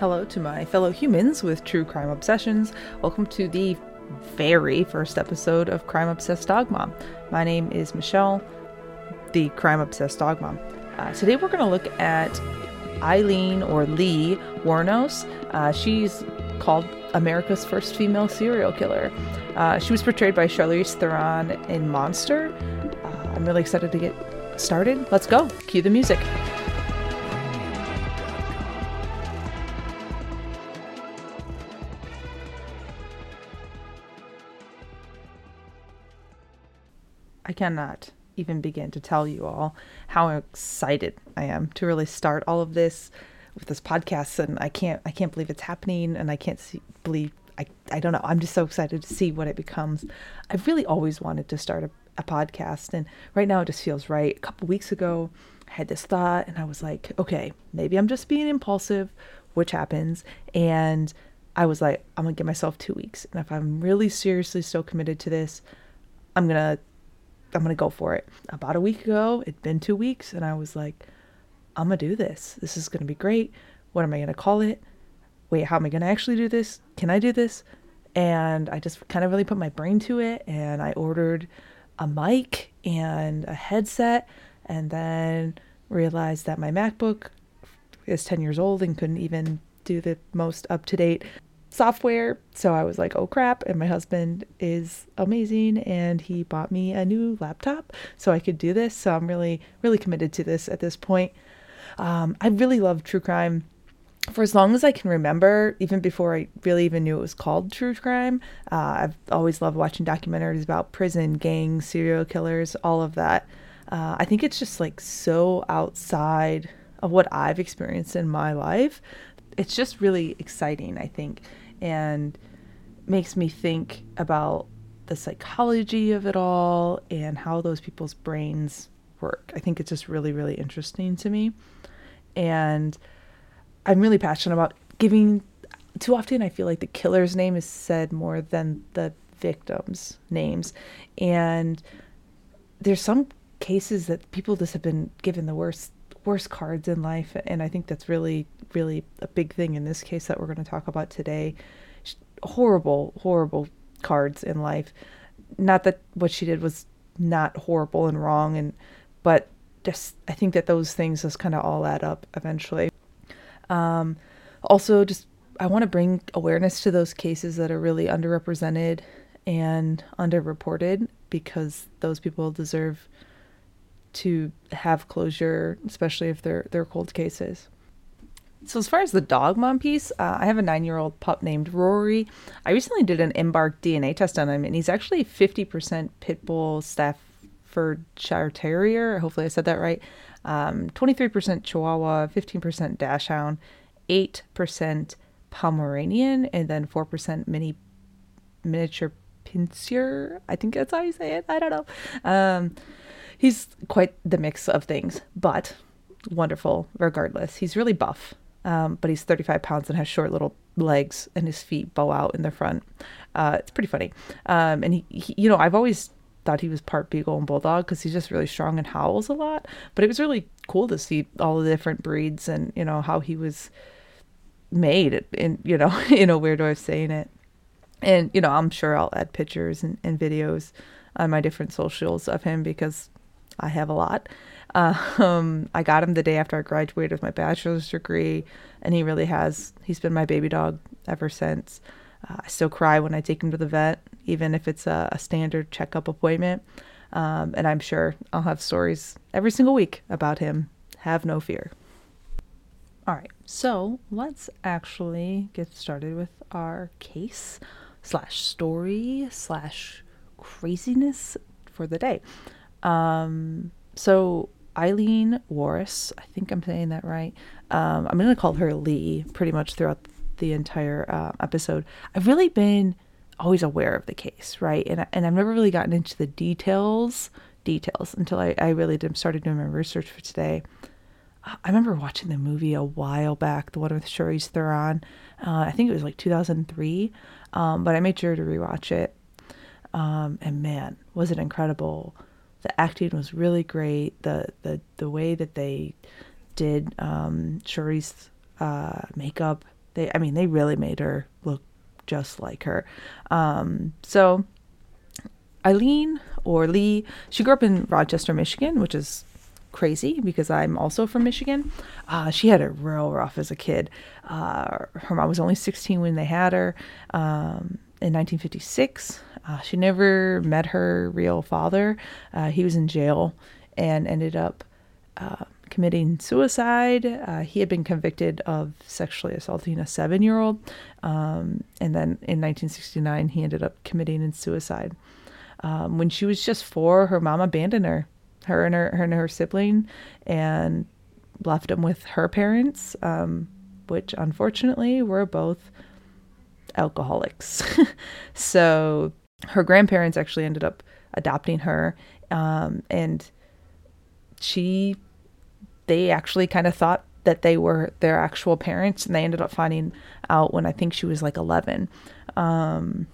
Hello to my fellow humans with true crime obsessions. Welcome to the very first episode of Crime Obsessed Dog Mom. My name is Michelle, the Crime Obsessed Dog Mom. Uh, today we're going to look at Aileen or Lee Wuornos. Uh, she's called America's first female serial killer. Uh, she was portrayed by Charlize Theron in Monster. Uh, I'm really excited to get started. Let's go. Cue the music. Cannot even begin to tell you all how excited I am to really start all of this with this podcast and I can't I can't believe it's happening and I can't see, believe I I don't know I'm just so excited to see what it becomes. I've really always wanted to start a, a podcast and right now it just feels right. A couple weeks ago I had this thought and I was like, okay, maybe I'm just being impulsive, which happens and I was like, I'm gonna give myself two weeks. And if I'm really seriously so committed to this, I'm gonna I'm gonna go for it. About a week ago, it'd been two weeks, and I was like, I'm gonna do this. This is gonna be great. What am I gonna call it? Wait, how am I gonna actually do this? Can I do this? And I just kind of really put my brain to it, and I ordered a mic and a headset, and then realized that my MacBook is 10 years old and couldn't even do the most up to date software. So I was like, oh crap. And my husband is amazing and he bought me a new laptop so I could do this. So I'm really, really committed to this at this point. Um, I really love true crime for as long as I can remember, even before I really even knew it was called true crime. Uh, I've always loved watching documentaries about prison, gangs, serial killers, all of that. Uh, I think it's just like so outside of what I've experienced in my life. It's just really exciting, I think and makes me think about the psychology of it all and how those people's brains work. I think it's just really, really interesting to me. And I'm really passionate about giving. Too often, I feel like the killer's name is said more than the victims' names. And there's some cases that people just have been given the worst worst cards in life and i think that's really really a big thing in this case that we're going to talk about today. Horrible horrible cards in life. Not that what she did was not horrible and wrong and but just i think that those things just kind of all add up eventually. Um, also just i want to bring awareness to those cases that are really underrepresented and underreported because those people deserve to have closure, especially if they're they're cold cases. So as far as the dog mom piece, uh, I have a nine-year-old pup named Rory. I recently did an Embark DNA test on him, and he's actually 50% pit bull Staffordshire Terrier. Hopefully, I said that right. Um, 23% Chihuahua, 15% Dachshund, 8% Pomeranian, and then 4% mini miniature Pinscher. I think that's how you say it. I don't know. Um, he's quite the mix of things, but wonderful regardless. He's really buff, um, but he's 35 pounds and has short little legs, and his feet bow out in the front. Uh, it's pretty funny. Um, and he, he, you know, I've always thought he was part beagle and bulldog because he's just really strong and howls a lot. But it was really cool to see all the different breeds and you know how he was made in you know in a weird way of saying it. And you know, I'm sure I'll add pictures and, and videos on my different socials of him because I have a lot. Uh, um, I got him the day after I graduated with my bachelor's degree, and he really has. He's been my baby dog ever since. Uh, I still cry when I take him to the vet, even if it's a, a standard checkup appointment. Um, and I'm sure I'll have stories every single week about him. Have no fear. All right, so let's actually get started with our case slash story slash craziness for the day. Um, so Aileen Wuornos, I think I'm saying that right. Um, I'm going to call her Lee pretty much throughout the entire uh, episode. I've really been always aware of the case, right? And and I've never really gotten into the details details until I, I really did, started doing my research for today. I remember watching the movie a while back, the one with Charlize Theron. Uh, I think it was like 2003, um, but I made sure to rewatch it. Um, and man, was it incredible! The acting was really great. The the the way that they did um, uh, makeup They, I mean, they really made her look just like her. Um, so Aileen or Lee, she grew up in Rochester, Michigan, which is crazy because I'm also from Michigan. Uh, she had it real rough as a kid. Uh, her mom was only 16 when they had her um, in 1956. Uh, she never met her real father. Uh, he was in jail and ended up uh, committing suicide. Uh, he had been convicted of sexually assaulting a seven year old. Um, and then in 1969, he ended up committing suicide. Um, when she was just four, her mom abandoned her, her and her, her and her sibling, and left them with her parents, um, which unfortunately were both alcoholics. so her grandparents actually ended up adopting her, um, and she, they actually kind of thought that they were their actual parents, and they ended up finding out when I think she was like 11, um,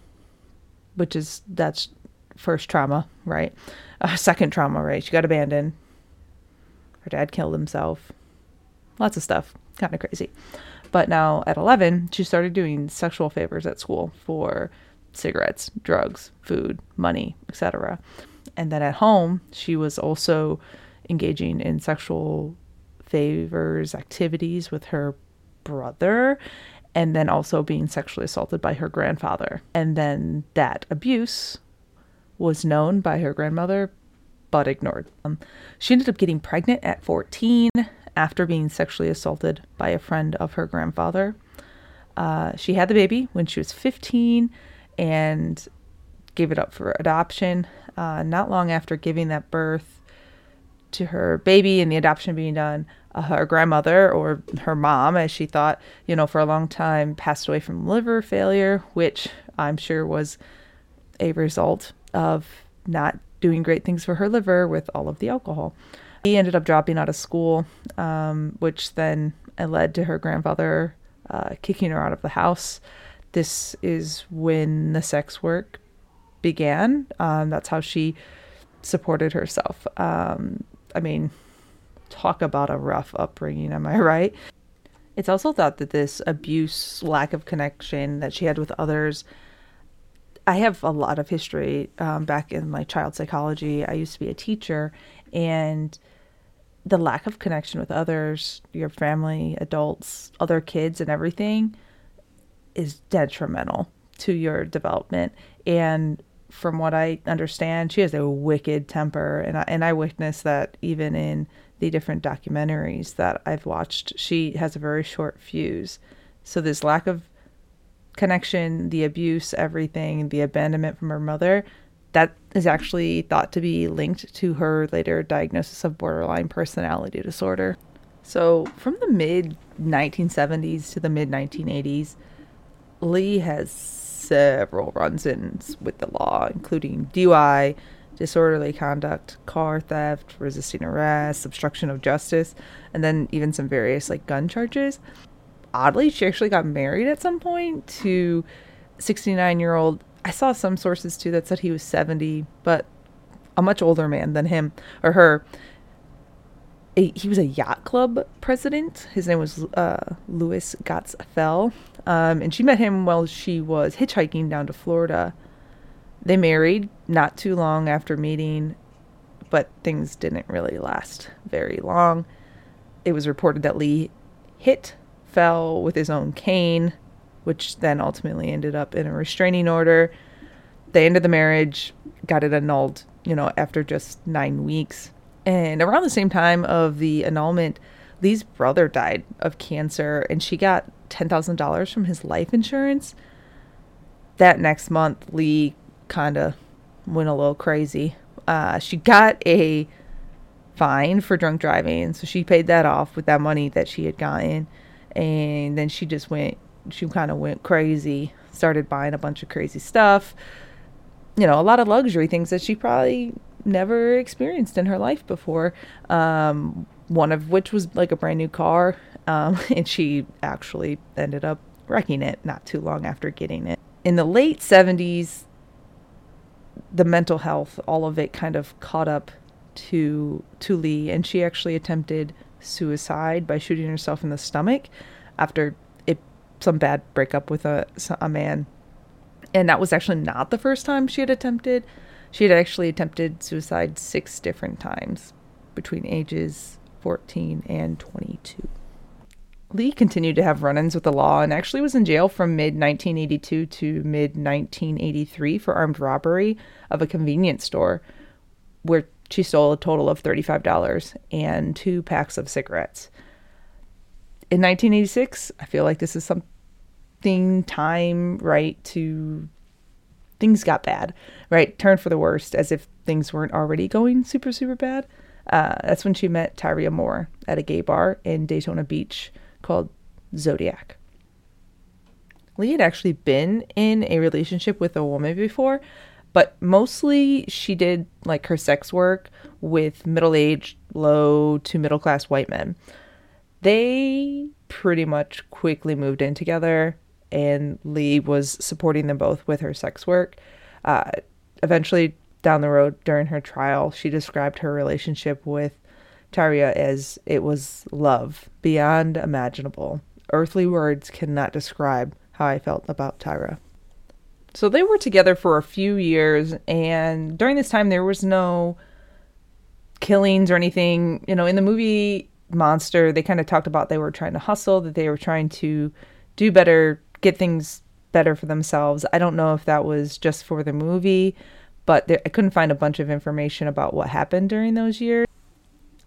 which is that's first trauma, right? Uh, second trauma, right? She got abandoned. Her dad killed himself. Lots of stuff. Kind of crazy. But now at 11, she started doing sexual favors at school for cigarettes, drugs, food, money, etc. And then at home, she was also engaging in sexual favors activities with her brother and then also being sexually assaulted by her grandfather. And then that abuse was known by her grandmother but ignored. Um, she ended up getting pregnant at 14 after being sexually assaulted by a friend of her grandfather. Uh, she had the baby when she was 15 and gave it up for adoption. Uh, not long after giving that birth to her baby and the adoption being done, uh, her grandmother or her mom, as she thought, you know, for a long time, passed away from liver failure, which I'm sure was a result of not doing great things for her liver with all of the alcohol. He ended up dropping out of school, um, which then led to her grandfather uh, kicking her out of the house. This is when the sex work began. Um, that's how she supported herself. Um, I mean, talk about a rough upbringing, am I right? It's also thought that this abuse, lack of connection that she had with others, I have a lot of history um, back in my child psychology. I used to be a teacher, and the lack of connection with others, your family, adults, other kids, and everything is detrimental to your development. And from what I understand, she has a wicked temper, and I, and I witnessed that even in the different documentaries that I've watched. She has a very short fuse, so this lack of connection, the abuse, everything, the abandonment from her mother, that is actually thought to be linked to her later diagnosis of borderline personality disorder. So, from the mid 1970s to the mid 1980s, Lee has several runs ins with the law, including DUI, disorderly conduct, car theft, resisting arrest, obstruction of justice, and then even some various like gun charges oddly, she actually got married at some point to 69 year old. I saw some sources too that said he was 70, but a much older man than him or her. A, he was a yacht club president. His name was uh, Louis Gotts Fell. Um, and she met him while she was hitchhiking down to Florida. They married not too long after meeting, but things didn't really last very long. It was reported that Lee hit fell with his own cane, which then ultimately ended up in a restraining order. They ended the marriage, got it annulled, you know, after just nine weeks. And around the same time of the annulment, Lee's brother died of cancer, and she got $10,000 from his life insurance. That next month, Lee kind of went a little crazy. Uh, she got a fine for drunk driving, so she paid that off with that money that she had gotten and then she just went she kind of went crazy started buying a bunch of crazy stuff. You know a lot of luxury things that she probably never experienced in her life before um, one of which was like a brand new car um, and she actually ended up wrecking it not too long after getting it. In the late 70s the mental health all of it kind of caught up to to lee and she actually attempted suicide by shooting herself in the stomach after some bad breakup with a, a man. And that was actually not the first time she had attempted. She had actually attempted suicide six different times between ages 14 and 22. Lee continued to have run ins with the law and actually was in jail from mid 1982 to mid 1983 for armed robbery of a convenience store where she stole a total of $35 and two packs of cigarettes. In 1986, I feel like this is something time right to things got bad, right? Turned for the worst as if things weren't already going super, super bad. Uh, that's when she met Tyria Moore at a gay bar in Daytona Beach called Zodiac. Lee had actually been in a relationship with a woman before, but mostly she did like her sex work with middle aged, low to middle class white men. They pretty much quickly moved in together, and Lee was supporting them both with her sex work. Uh, eventually, down the road during her trial, she described her relationship with Tyria as it was love beyond imaginable. Earthly words cannot describe how I felt about Tyra. So they were together for a few years, and during this time, there was no killings or anything. You know, in the movie Monster, they kind of talked about they were trying to hustle, that they were trying to do better, get things better for themselves. I don't know if that was just for the movie, but there, I couldn't find a bunch of information about what happened during those years.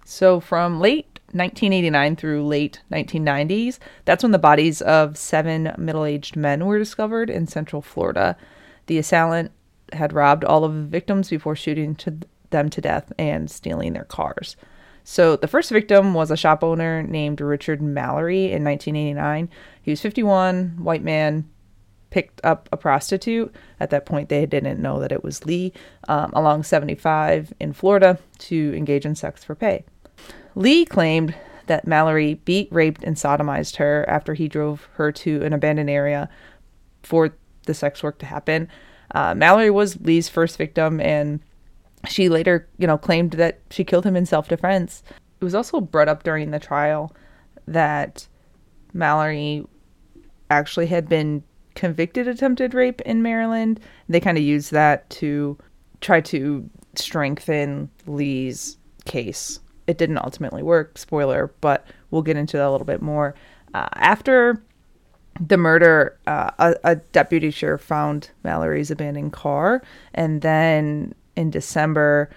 So from late 1989 through late 1990s, that's when the bodies of seven middle aged men were discovered in central Florida. The assailant had robbed all of the victims before shooting to them to death and stealing their cars. So the first victim was a shop owner named Richard Mallory in 1989. He was 51, white man, picked up a prostitute. At that point, they didn't know that it was Lee, um, along 75 in Florida to engage in sex for pay. Lee claimed that Mallory beat, raped, and sodomized her after he drove her to an abandoned area for the sex work to happen. Uh, Mallory was Lee's first victim, and she later, you know, claimed that she killed him in self-defense. It was also brought up during the trial that Mallory actually had been convicted attempted rape in Maryland. They kind of used that to try to strengthen Lee's case it didn't ultimately work, spoiler, but we'll get into that a little bit more. Uh, after the murder, uh, a, a, deputy sheriff found Mallory's abandoned car, and then in December,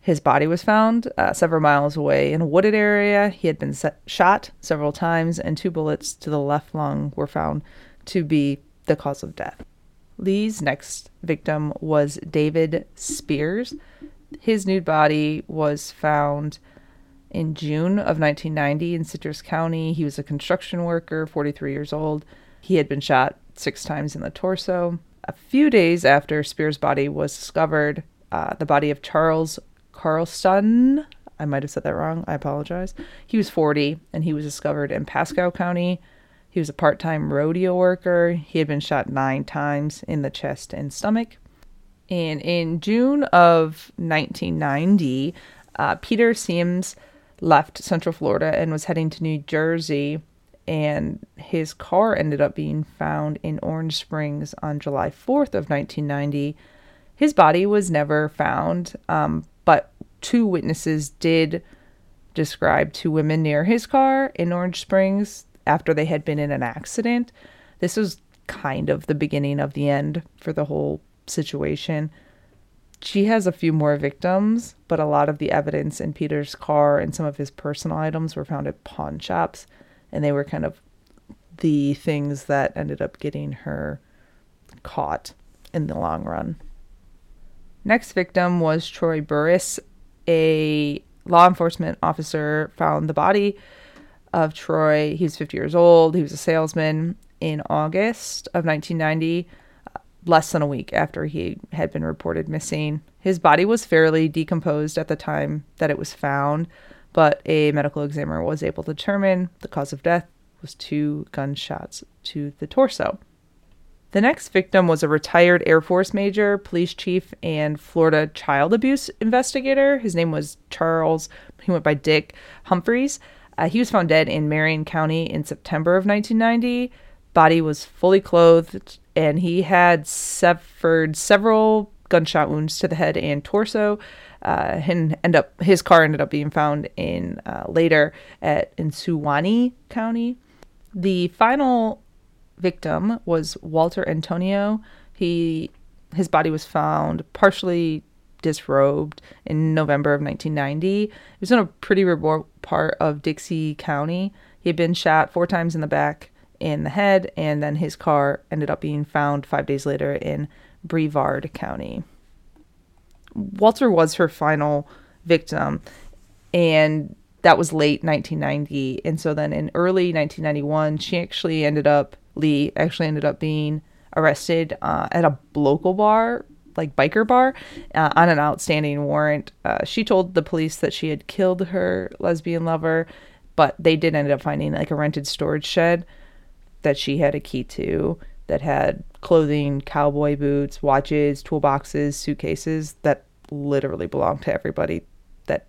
his body was found uh, several miles away in a wooded area. He had been set, shot several times, and two bullets to the left lung were found to be the cause of death. Lee's next victim was David Spears. His nude body was found in June of 1990 in Citrus County. He was a construction worker, 43 years old. He had been shot six times in the torso. A few days after Spears' body was discovered, uh, the body of Charles Carlston, I might have said that wrong, I apologize. He was 40 and he was discovered in Pasco County. He was a part time rodeo worker. He had been shot nine times in the chest and stomach. And in June of 1990, uh, Peter Sims left Central Florida and was heading to New Jersey. And his car ended up being found in Orange Springs on July 4th of 1990. His body was never found, um, but two witnesses did describe two women near his car in Orange Springs after they had been in an accident. This was kind of the beginning of the end for the whole situation. She has a few more victims, but a lot of the evidence in Peter's car and some of his personal items were found at pawn shops, and they were kind of the things that ended up getting her caught in the long run. Next victim was Troy Burress. A law enforcement officer found the body of Troy. He was 50 years old. He was a salesman in August of 1990 uh, less than a week after he had been reported missing. His body was fairly decomposed at the time that it was found, but a medical examiner was able to determine the cause of death was two gunshots to the torso. The next victim was a retired Air Force major, police chief, and Florida child abuse investigator. His name was Charles, he went by Dick Humphreys. Uh, he was found dead in Marion County in September of 1990 body was fully clothed, and he had suffered several gunshot wounds to the head and torso. Uh, and end up his car ended up being found in uh, later at in Suwannee County. The final victim was Walter Antonio. He his body was found partially disrobed in November of 1990. He was in a pretty remote part of Dixie County. He had been shot four times in the back in the head, and then his car ended up being found five days later in Brevard County. Walter was her final victim, and that was late 1990. And so then in early 1991, she actually ended up, Lee actually ended up being arrested uh, at a local bar, like biker bar, uh, on an outstanding warrant. Uh, she told the police that she had killed her lesbian lover, but they did end up finding like a rented storage shed that she had a key to that had clothing, cowboy boots, watches, toolboxes, suitcases that literally belonged to everybody that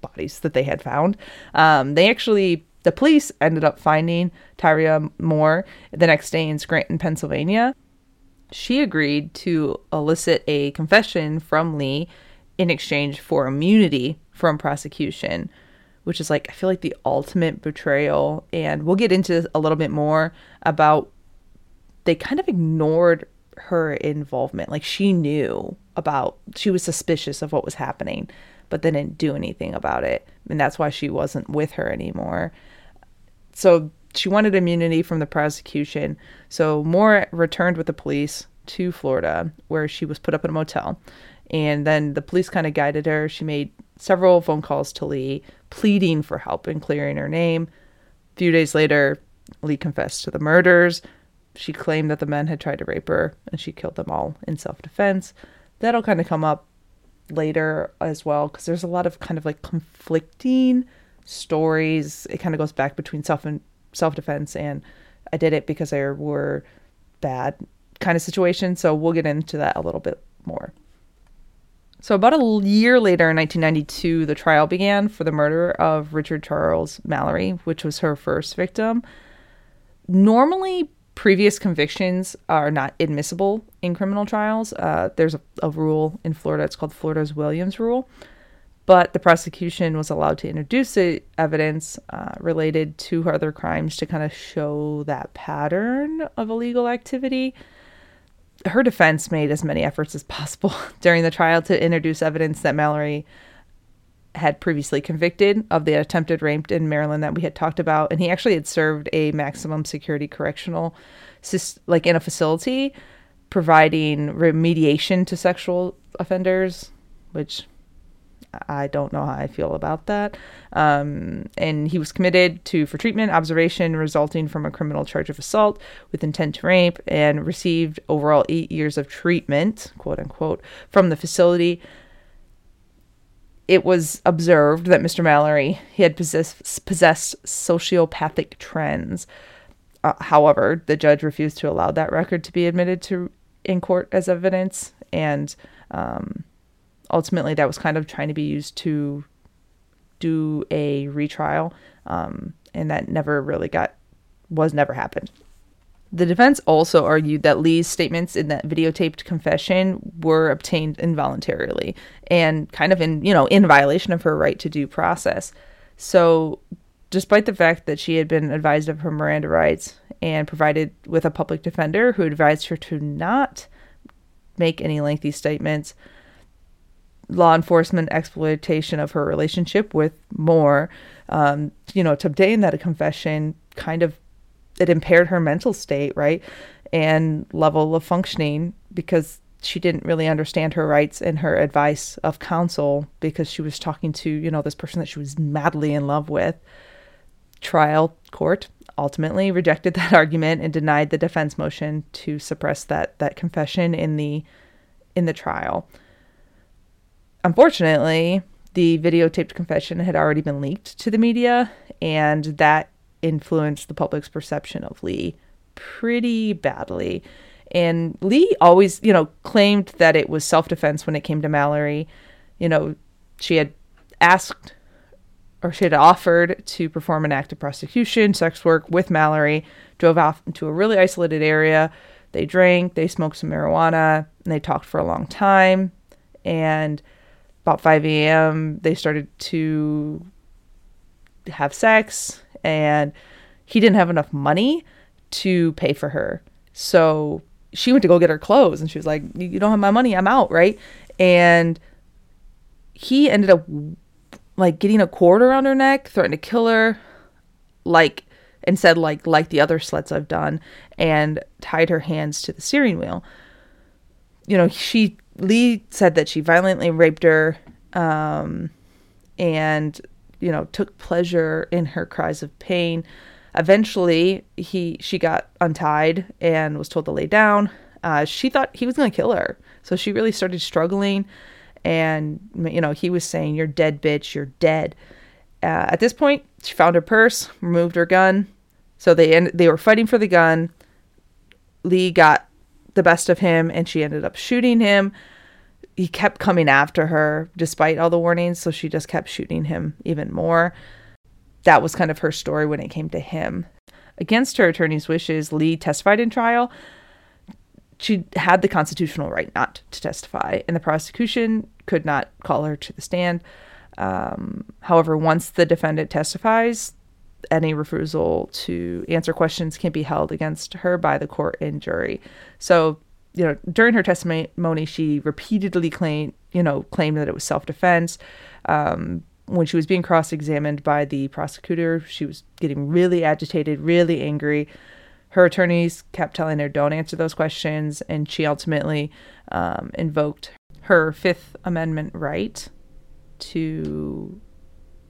bodies that they had found. Um, they actually, the police ended up finding Tyria Moore the next day in Scranton, Pennsylvania. She agreed to elicit a confession from Lee in exchange for immunity from prosecution, which is like, I feel like the ultimate betrayal. And we'll get into a little bit more about they kind of ignored her involvement. Like she knew about, she was suspicious of what was happening, but they didn't do anything about it. And that's why she wasn't with her anymore. So she wanted immunity from the prosecution. So Moore returned with the police to Florida, where she was put up in a motel. And then the police kind of guided her. She made several phone calls to Lee, pleading for help in clearing her name. A few days later, Lee confessed to the murders. She claimed that the men had tried to rape her and she killed them all in self defense. That'll kind of come up later as well because there's a lot of kind of like conflicting stories. It kind of goes back between self and self defense and I did it because there were bad kind of situation. So we'll get into that a little bit more. So, about a year later in 1992, the trial began for the murder of Richard Charles Mallory, which was her first victim. Normally, previous convictions are not admissible in criminal trials. Uh, there's a, a, rule in Florida, it's called Florida's Williams Rule. But the prosecution was allowed to introduce evidence uh, related to her other crimes to kind of show that pattern of illegal activity. Her defense made as many efforts as possible during the trial to introduce evidence that Mallory had previously convicted of the attempted rape in Maryland that we had talked about, and he actually had served a maximum security correctional, like in a facility, providing remediation to sexual offenders, which I don't know how I feel about that. Um, and he was committed to for treatment observation resulting from a criminal charge of assault with intent to rape and received overall eight years of treatment, quote unquote, from the facility. It was observed that Mr. Mallory he had possessed, possessed sociopathic trends. Uh, however, the judge refused to allow that record to be admitted to in court as evidence, and um, ultimately that was kind of trying to be used to do a retrial um, and that never really got was never happened the defense also argued that Lee's statements in that videotaped confession were obtained involuntarily and kind of in, you know, in violation of her right to due process. So, despite the fact that she had been advised of her Miranda rights and provided with a public defender who advised her to not make any lengthy statements, law enforcement exploitation of her relationship with Moore, um, you know, to obtain that a confession kind of it impaired her mental state, right? And level of functioning because she didn't really understand her rights and her advice of counsel because she was talking to, you know, this person that she was madly in love with. Trial court ultimately rejected that argument and denied the defense motion to suppress that that confession in the in the trial. Unfortunately, the videotaped confession had already been leaked to the media, and that influenced the public's perception of Lee pretty badly. And Lee always, you know, claimed that it was self defense when it came to Mallory. You know, she had asked or she had offered to perform an act of prostitution, sex work with Mallory, drove off into a really isolated area. They drank, they smoked some marijuana, and they talked for a long time. And about 5 a.m., they started to have sex, and he didn't have enough money to pay for her. So she went to go get her clothes, and she was like, You don't have my money, I'm out, right? And he ended up like getting a cord around her neck, threatened to kill her, like and said like like the other sluts I've done, and tied her hands to the steering wheel. You know, she Lee said that she violently raped her, um, and you know took pleasure in her cries of pain. Eventually, he she got untied and was told to lay down. Uh, she thought he was going to kill her, so she really started struggling and you know he was saying you're dead bitch you're dead uh, at this point she found her purse removed her gun so they end, they were fighting for the gun lee got the best of him and she ended up shooting him. He kept coming after her despite all the warnings so she just kept shooting him even more. That was kind of her story when it came to him. Against her attorney's wishes lee testified in trial. She had the constitutional right not to testify, and the prosecution could not call her to the stand. Um, however, once the defendant testifies, any refusal to answer questions can be held against her by the court and jury. So, you know, during her testimony, she repeatedly claimed, you know, claimed that it was self-defense. Um, when she was being cross-examined by the prosecutor, she was getting really agitated, really angry her attorneys kept telling her, don't answer those questions. And she ultimately um, invoked her Fifth Amendment right to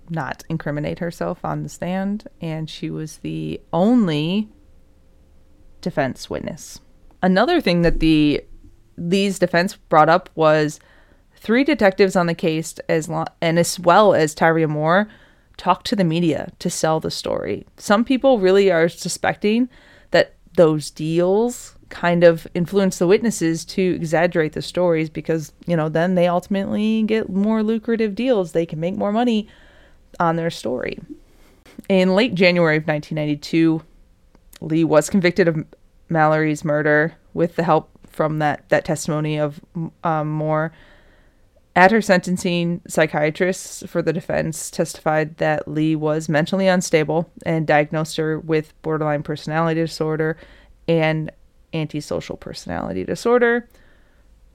not incriminate herself on the stand. And she was the only defense witness. Another thing that the these defense brought up was three detectives on the case as long, and as well as Tyria Moore talked to the media to sell the story. Some people really are suspecting that those deals kind of influence the witnesses to exaggerate the stories because, you know, then they ultimately get more lucrative deals. They can make more money on their story. In late January of 1992, Lee was convicted of Mallory's murder with the help from that, that testimony of um, Moore. At her sentencing, psychiatrists for the defense testified that Lee was mentally unstable and diagnosed her with borderline personality disorder and antisocial personality disorder.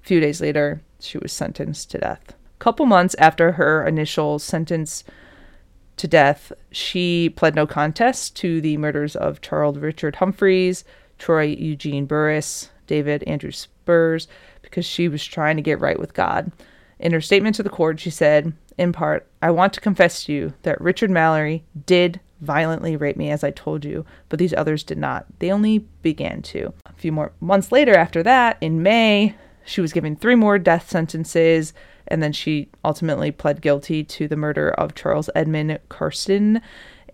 A few days later, she was sentenced to death. A couple months after her initial sentence to death, she pled no contest to the murders of Charles Richard Humphreys, Troy Eugene Burress, David Andrew Spurs, because she was trying to get right with God. In her statement to the court, she said, in part, I want to confess to you that Richard Mallory did violently rape me, as I told you, but these others did not. They only began to. A few more months later, after that, in May, she was given three more death sentences, and then she ultimately pled guilty to the murder of Charles Edmund Karsten,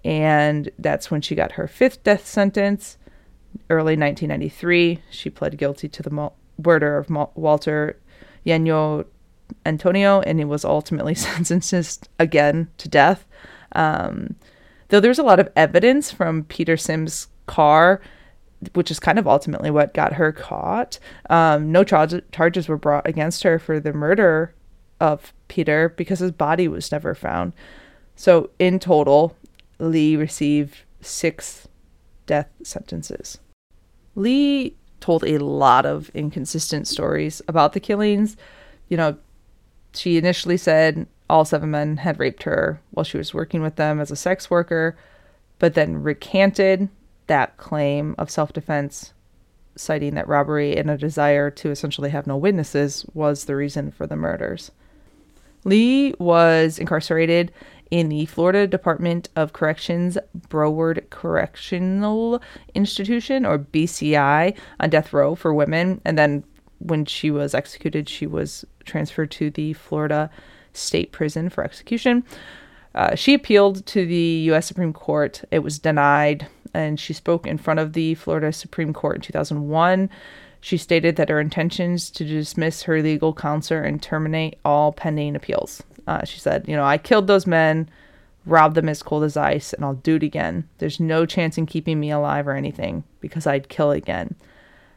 and that's when she got her fifth death sentence. Early 1993, she pled guilty to the murder of Walter Yenyo Antonio, and he was ultimately sentenced again to death. Um, though there's a lot of evidence from Peter Sims' car, which is kind of ultimately what got her caught. Um, no char- charges were brought against her for the murder of Peter because his body was never found. So, in total, Lee received six death sentences. Lee told a lot of inconsistent stories about the killings. You know, she initially said all seven men had raped her while she was working with them as a sex worker, but then recanted that claim of self defense, citing that robbery and a desire to essentially have no witnesses was the reason for the murders. Lee was incarcerated in the Florida Department of Corrections Broward Correctional Institution, or BCI, on death row for women, and then when she was executed, she was transferred to the Florida State Prison for execution. Uh, she appealed to the U.S. Supreme Court. It was denied, and she spoke in front of the Florida Supreme Court in 2001. She stated that her intentions to dismiss her legal counsel and terminate all pending appeals. Uh, she said, "You know, I killed those men. rob them as cold as ice, and I'll do it again. There's no chance in keeping me alive or anything because I'd kill again.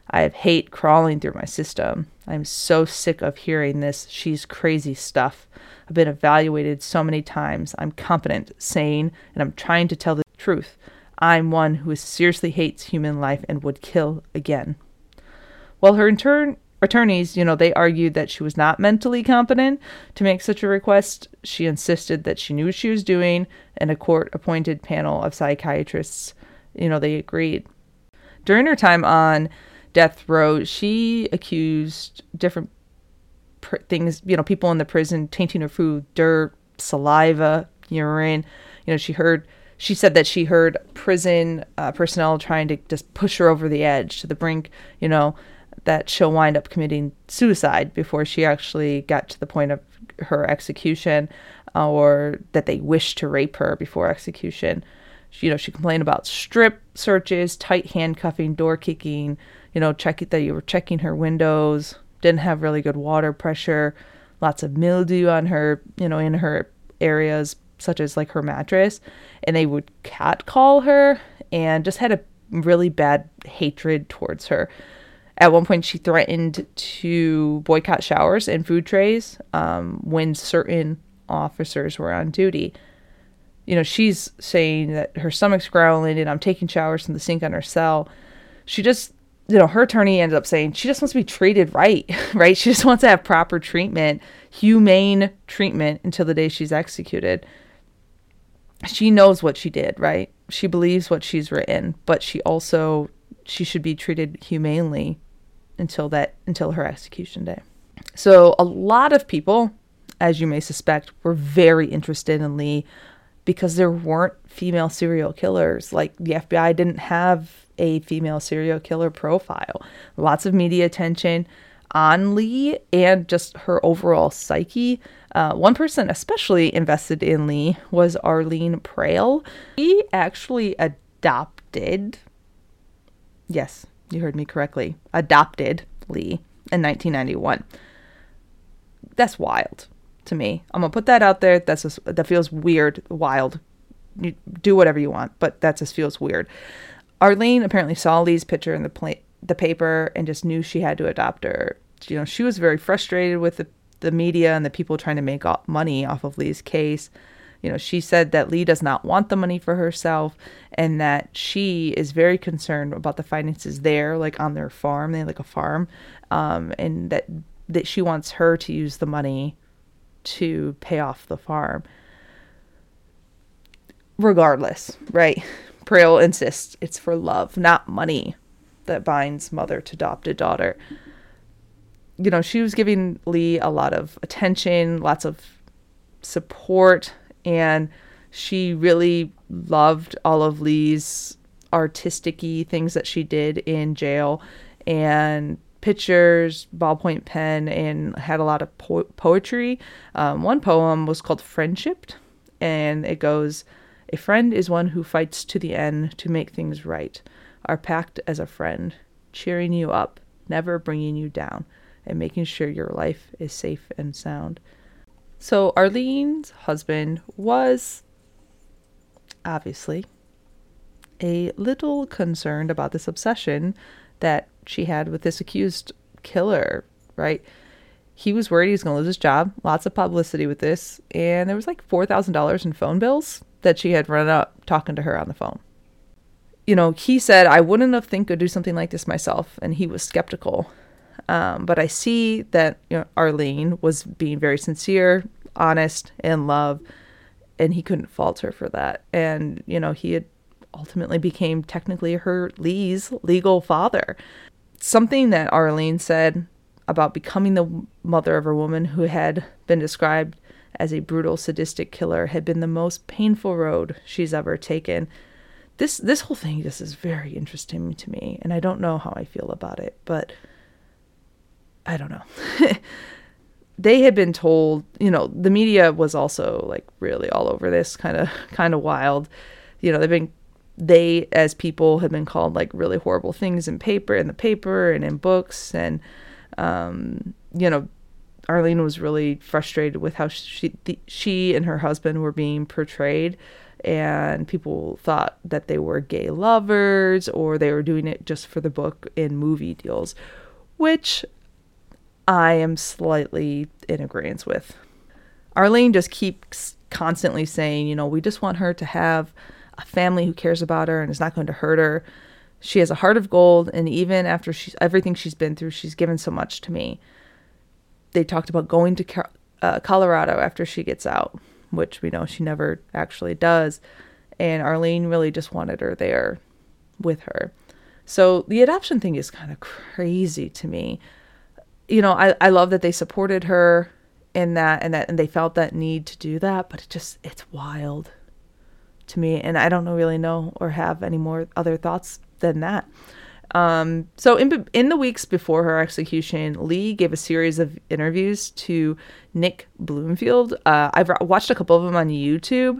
I have hate crawling through my system. I'm so sick of hearing this she's crazy stuff. I've been evaluated so many times. I'm competent, sane, and I'm trying to tell the truth. I'm one who seriously hates human life and would kill again. Well, her intern attorneys, you know, they argued that she was not mentally competent to make such a request. She insisted that she knew what she was doing, and a court appointed panel of psychiatrists, you know, they agreed. During her time on death row, she accused different pr- things, you know, people in the prison tainting her food, dirt, saliva, urine. You know, she heard, she said that she heard prison uh, personnel trying to just push her over the edge to the brink, you know, that she'll wind up committing suicide before she actually got to the point of her execution uh, or that they wish to rape her before execution. She, you know, she complained about strip searches, tight handcuffing, door kicking, you know, check that you were checking her windows, didn't have really good water pressure, lots of mildew on her, you know, in her areas such as like her mattress, and they would catcall her and just had a really bad hatred towards her. At one point, she threatened to boycott showers and food trays um, when certain officers were on duty. You know, she's saying that her stomach's growling and I'm taking showers from the sink on her cell. She just, you know, her attorney ended up saying she just wants to be treated right, right? She just wants to have proper treatment, humane treatment until the day she's executed. She knows what she did, right? She believes what she's written, but she also she should be treated humanely until that until her execution day. So a lot of people, as you may suspect, were very interested in Lee because there weren't female serial killers. Like the FBI didn't have a female serial killer profile. Lots of media attention on Lee and just her overall psyche. Uh, one person especially invested in Lee was Arlene Pralle. He actually adopted, yes, you heard me correctly, adopted Lee in 1991. That's wild to me. I'm gonna put that out there. That's just, that feels weird, wild. You do whatever you want, but that just feels weird. Arlene apparently saw Lee's picture in the pla- the paper and just knew she had to adopt her. You know, she was very frustrated with the, the media and the people trying to make money off of Lee's case. You know, she said that Lee does not want the money for herself and that she is very concerned about the finances there, like on their farm. They have like a farm, um, and that that she wants her to use the money to pay off the farm. Regardless, right? Pralle insists it's for love, not money, that binds mother to adopted daughter. You know, she was giving Lee a lot of attention, lots of support, and she really loved all of Lee's artistic things that she did in jail and pictures, ballpoint pen, and had a lot of po- poetry. Um, one poem was called Friendship, and it goes, A friend is one who fights to the end to make things right, are packed as a friend, cheering you up, never bringing you down, and making sure your life is safe and sound. So Arlene's husband was obviously a little concerned about this obsession that she had with this accused killer, right? He was worried he was going to lose his job. Lots of publicity with this. And there was like $4,000 in phone bills that she had run up talking to her on the phone. You know, he said, I wouldn't have think I'd do something like this myself. And he was skeptical. Um, but I see that you know, Arlene was being very sincere, honest, and love, and he couldn't fault her for that. And you know, he had ultimately became technically her Lee's legal father. Something that Arlene said about becoming the mother of a woman who had been described as a brutal, sadistic killer had been the most painful road she's ever taken. This this whole thing just is very interesting to me, and I don't know how I feel about it, but I don't know. they had been told, you know, the media was also like really all over this kind of kind of wild. You know, they've been they as people have been called like really horrible things in paper in the paper and in books and um, you know Arlene was really frustrated with how she she and her husband were being portrayed and people thought that they were gay lovers or they were doing it just for the book and movie deals, which I am slightly in agreement with. Arlene just keeps constantly saying, you know, we just want her to have a family who cares about her and is not going to hurt her. She has a heart of gold, and even after she's everything she's been through, she's given so much to me. They talked about going to uh, Colorado after she gets out, which we know she never actually does. And Arlene really just wanted her there with her. So the adoption thing is kind of crazy to me. You know, I, I love that they supported her in that and that and they felt that need to do that, but it just it's wild to me and I don't really know or have any more other thoughts than that. Um, so in in the weeks before her execution, Lee gave a series of interviews to Nick Broomfield. Uh, I've watched a couple of them on YouTube,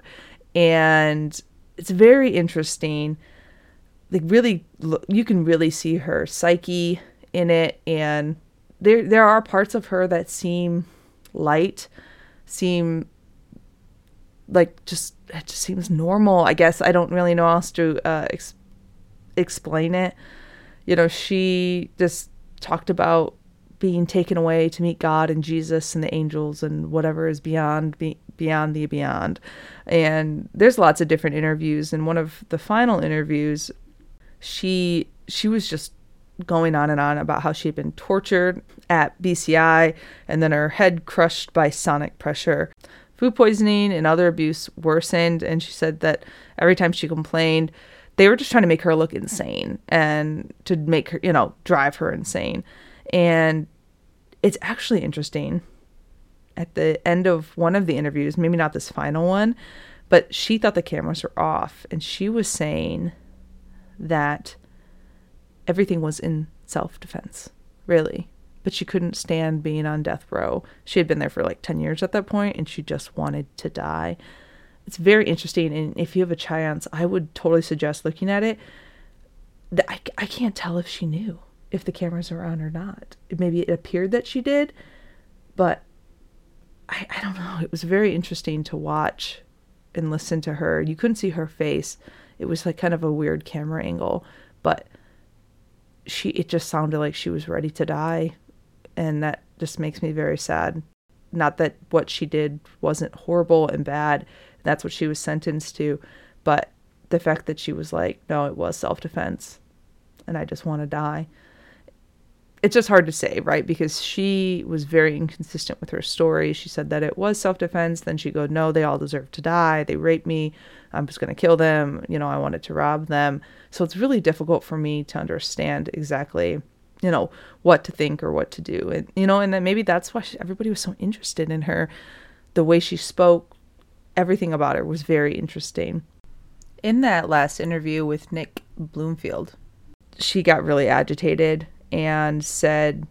and it's very interesting. Like really, you can really see her psyche in it, and there there are parts of her that seem light, seem like just it just seems normal. I guess I don't really know how else to uh, ex- explain it you know, she just talked about being taken away to meet God and Jesus and the angels and whatever is beyond be, beyond the beyond. And there's lots of different interviews and one of the final interviews she she was just going on and on about how she had been tortured at BCI and then her head crushed by sonic pressure. Food poisoning and other abuse worsened and she said that every time she complained they were just trying to make her look insane and to make her, you know, drive her insane. And it's actually interesting. At the end of one of the interviews, maybe not this final one, but she thought the cameras were off and she was saying that everything was in self defense, really. But she couldn't stand being on death row. She had been there for like 10 years at that point and she just wanted to die. It's very interesting and if you have a chance i would totally suggest looking at it. I, I can't tell if she knew if the cameras were on or not. Maybe it appeared that she did but I, I don't know. It was very interesting to watch and listen to her. You couldn't see her face. It was like kind of a weird camera angle but she it just sounded like she was ready to die and that just makes me very sad not that what she did wasn't horrible and bad that's what she was sentenced to. But the fact that she was like, no, it was self defense and I just want to die. It's just hard to say, right? Because she was very inconsistent with her story. She said that it was self defense. Then she go, no, they all deserve to die. They raped me. I'm just going to kill them. You know, I wanted to rob them. So it's really difficult for me to understand exactly, you know, what to think or what to do. And, you know, and then maybe that's why she, everybody was so interested in her, the way she spoke, everything about her was very interesting. In that last interview with Nick Broomfield, she got really agitated and said,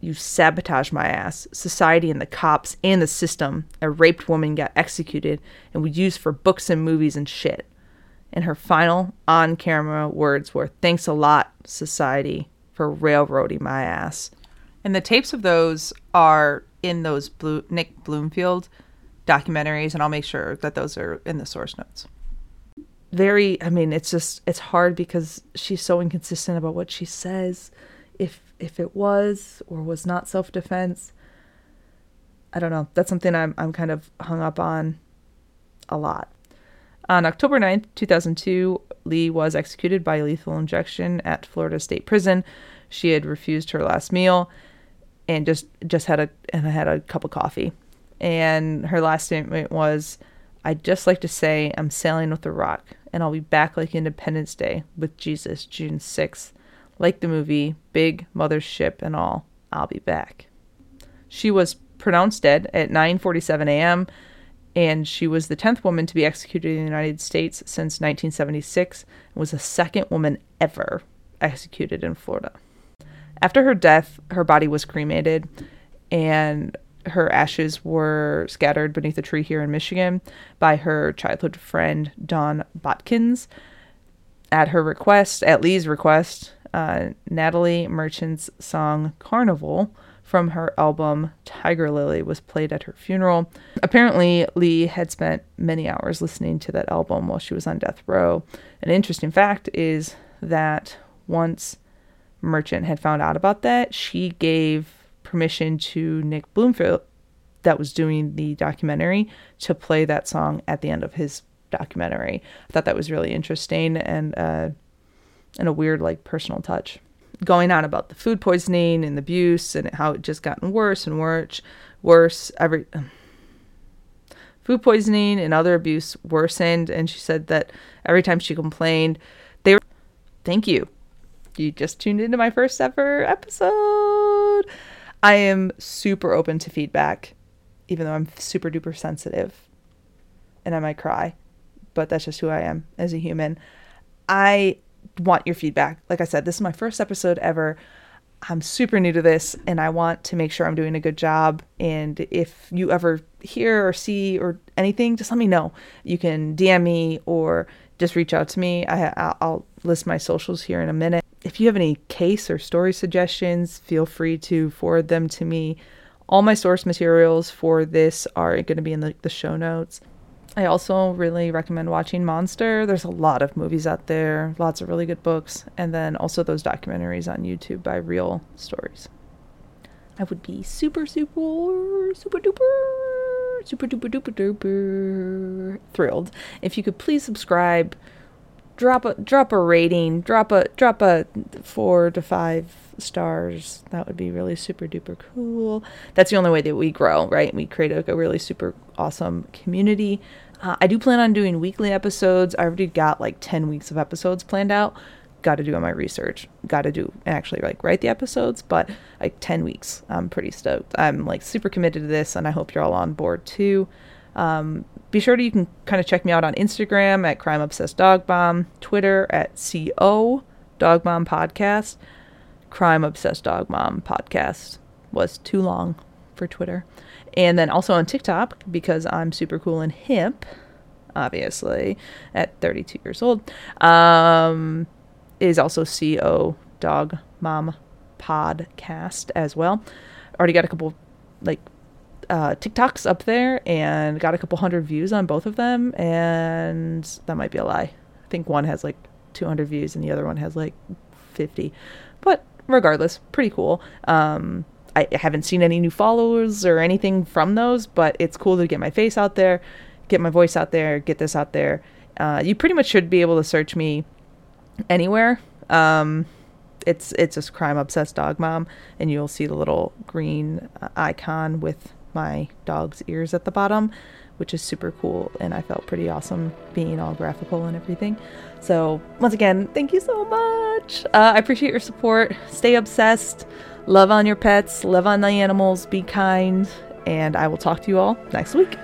You sabotage my ass. Society and the cops and the system. A raped woman got executed and was used for books and movies and shit. And her final on camera words were, Thanks a lot, society, for railroading my ass. And the tapes of those are in those Blue, Nick Broomfield documentaries, and I'll make sure that those are in the source notes. Very, I mean, it's just it's hard because she's so inconsistent about what she says. If if it was or was not self defense, I don't know. That's something I'm I'm kind of hung up on a lot. On October 9th, 2002, Lee was executed by lethal injection at Florida State Prison. She had refused her last meal and just just had a and had a cup of coffee and her last statement was, I'd just like to say I'm sailing with the rock, and I'll be back like Independence Day with Jesus June 6th. Like the movie, big mothership and all, I'll be back. She was pronounced dead at 9:47 a.m. and she was the 10th woman to be executed in the United States since 1976 and was the second woman ever executed in Florida. After her death, her body was cremated and her ashes were scattered beneath a tree here in Michigan by her childhood friend Dawn Botkins. At her request, at Lee's request, uh, Natalie Merchant's song Carnival from her album Tiger Lily was played at her funeral. Apparently, Lee had spent many hours listening to that album while she was on death row. An interesting fact is that once Merchant had found out about that, she gave permission to Nick Broomfield, that was doing the documentary, to play that song at the end of his documentary. I thought that was really interesting and uh, and a weird like personal touch. Going on about the food poisoning and the abuse and how it just gotten worse and worse, worse every um, food poisoning and other abuse worsened. And she said that every time she complained, they were thank you. You just tuned into my first ever episode. I am super open to feedback, even though I'm super duper sensitive and I might cry but that's just who I am as a human. I want your feedback. Like I said, this is my first episode ever. I'm super new to this and I want to make sure I'm doing a good job. And if you ever hear or see or anything, just let me know. You can DM me or just reach out to me. I, I'll list my socials here in a minute. If you have any case or story suggestions, feel free to forward them to me. All my source materials for this are going to be in the, the show notes. I also really recommend watching Monster. There's a lot of movies out there, lots of really good books, and then also those documentaries on YouTube by Real Stories. I would be super, super, super duper, super duper duper duper thrilled if you could please subscribe, drop a drop a rating, drop a drop a four to five stars. That would be really super duper cool. That's the only way that we grow, right? We create a, a really super awesome community. Uh, I do plan on doing weekly episodes. I already got like 10 weeks of episodes planned out. Got to do on my research. Got to do actually like write the episodes, but like 10 weeks. I'm pretty stoked. I'm like super committed to this, and I hope you're all on board too. Um, be sure to you can kind of check me out on Instagram at Crime Obsessed Dog Bomb, Twitter at CO Dog Mom Podcast, Crime Obsessed Dog Mom Podcast was too long for Twitter. And then also on TikTok, because I'm super cool and hip, obviously, at 32 years old, um, is also CO Dog Mom Podcast as well. Already got a couple, like, uh, TikToks up there and got a couple hundred views on both of them. And that might be a lie. I think one has like 200 views and the other one has like 50. But regardless, pretty cool. Um, I haven't seen any new followers or anything from those, but it's cool to get my face out there, get my voice out there, get this out there. Uh, you pretty much should be able to search me anywhere. Um, it's it's just crime obsessed dog mom, and you'll see the little green uh, icon with my dog's ears at the bottom, which is super cool. And I felt pretty awesome being all graphical and everything. So once again, thank you so much. Uh, I appreciate your support. Stay obsessed. Love on your pets, love on the animals, be kind, and I will talk to you all next week.